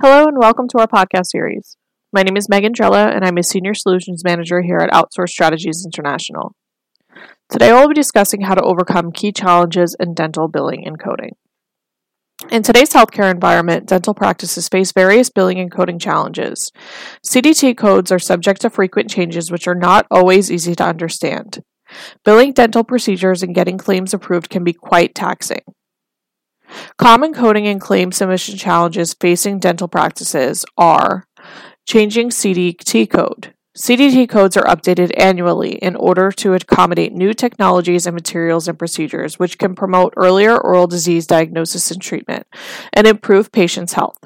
Hello and welcome to our podcast series. My name is Meghann Drella and I'm a Senior Solutions Manager here at Outsource Strategies International. Today I will be discussing how to overcome key challenges in dental billing and coding. In today's healthcare environment, dental practices face various billing and coding challenges. CDT codes are subject to frequent changes which are not always easy to understand. Billing dental procedures and getting claims approved can be quite taxing. Common coding and claim submission challenges facing dental practices are changing CDT code. CDT codes are updated annually in order to accommodate new technologies and materials and procedures, which can promote earlier oral disease diagnosis and treatment and improve patients' health.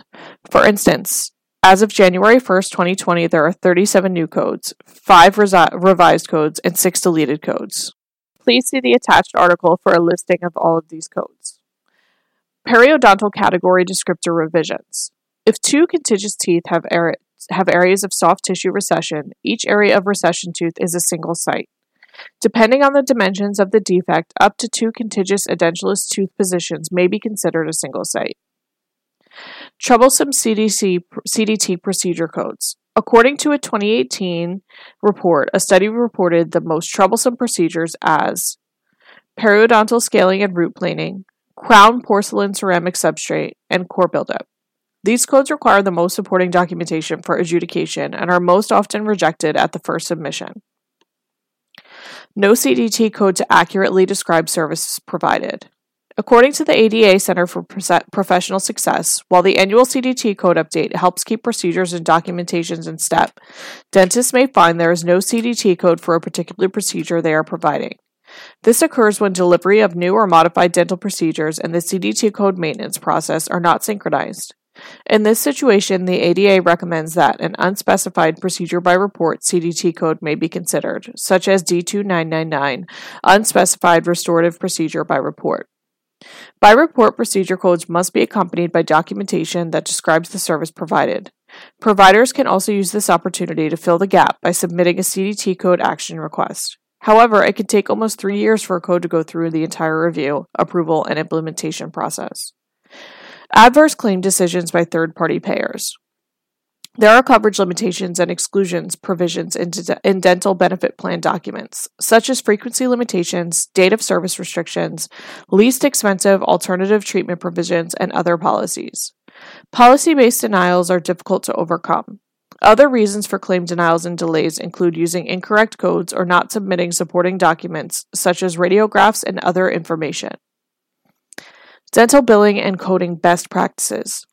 For instance, as of January 1st, 2020, there are 37 new codes, 5 resi- revised codes, and 6 deleted codes. Please see the attached article for a listing of all of these codes. Periodontal category descriptor revisions. If two contiguous teeth have, have areas of soft tissue recession, each area of recession tooth is a single site. Depending on the dimensions of the defect, up to two contiguous edentulous tooth positions may be considered a single site. Troublesome CDC, CDT procedure codes. According to a 2018 report, a study reported the most troublesome procedures as periodontal scaling and root planing, crown porcelain ceramic substrate, and core buildup. These codes require the most supporting documentation for adjudication and are most often rejected at the first submission. No CDT code to accurately describe services provided. According to the ADA Center for Professional Success, while the annual CDT code update helps keep procedures and documentations in step, dentists may find there is no CDT code for a particular procedure they are providing. This occurs when delivery of new or modified dental procedures and the CDT code maintenance process are not synchronized. In this situation, the ADA recommends that an unspecified procedure by report CDT code may be considered, such as D2999, unspecified restorative procedure by report. By report procedure codes must be accompanied by documentation that describes the service provided. Providers can also use this opportunity to fill the gap by submitting a CDT code action request. However, it can take almost three years for a code to go through the entire review, approval, and implementation process. Adverse claim decisions by third party payers. There are coverage limitations and exclusions provisions in, de- in, dental benefit plan documents, such as frequency limitations, date of service restrictions, least expensive alternative treatment provisions, and other policies. Policy based denials are difficult to overcome. Other reasons for claim denials and delays include using incorrect codes or not submitting supporting documents, such as radiographs and other information. Dental billing and coding best practices.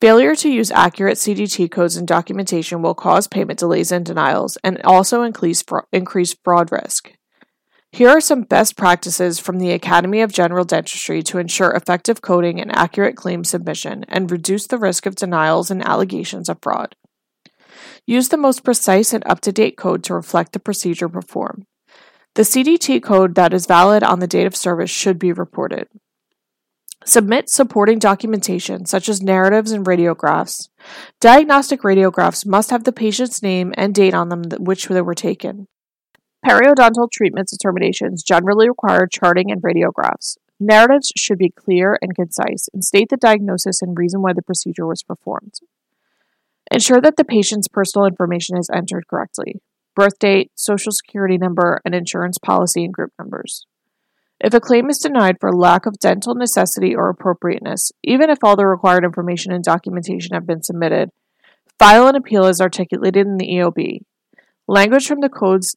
Failure to use accurate CDT codes and documentation will cause payment delays and denials and also increase, fra- increase fraud risk. Here are some best practices from the Academy of General Dentistry to ensure effective coding and accurate claim submission and reduce the risk of denials and allegations of fraud. Use the most precise and up to date code to reflect the procedure performed. The CDT code that is valid on the date of service should be reported. Submit supporting documentation such as narratives and radiographs. Diagnostic radiographs must have the patient's name and date on them which they were taken. Periodontal treatment determinations generally require charting and radiographs. Narratives should be clear and concise and state the diagnosis and reason why the procedure was performed. Ensure that the patient's personal information is entered correctly birth date, social security number, and insurance policy and group numbers. If a claim is denied for lack of dental necessity or appropriateness, even if all the required information and documentation have been submitted, file an appeal as articulated in the EOB. Language from the code's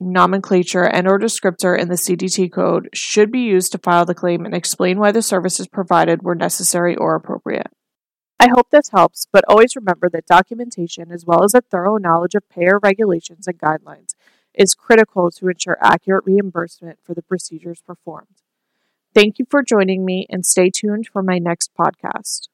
nomenclature and or descriptor in the CDT code should be used to file the claim and explain why the services provided were necessary or appropriate. I hope this helps, but always remember that documentation, as well as a thorough knowledge of payer regulations and guidelines, is critical to ensure accurate reimbursement for the procedures performed. Thank you for joining me and stay tuned for my next podcast.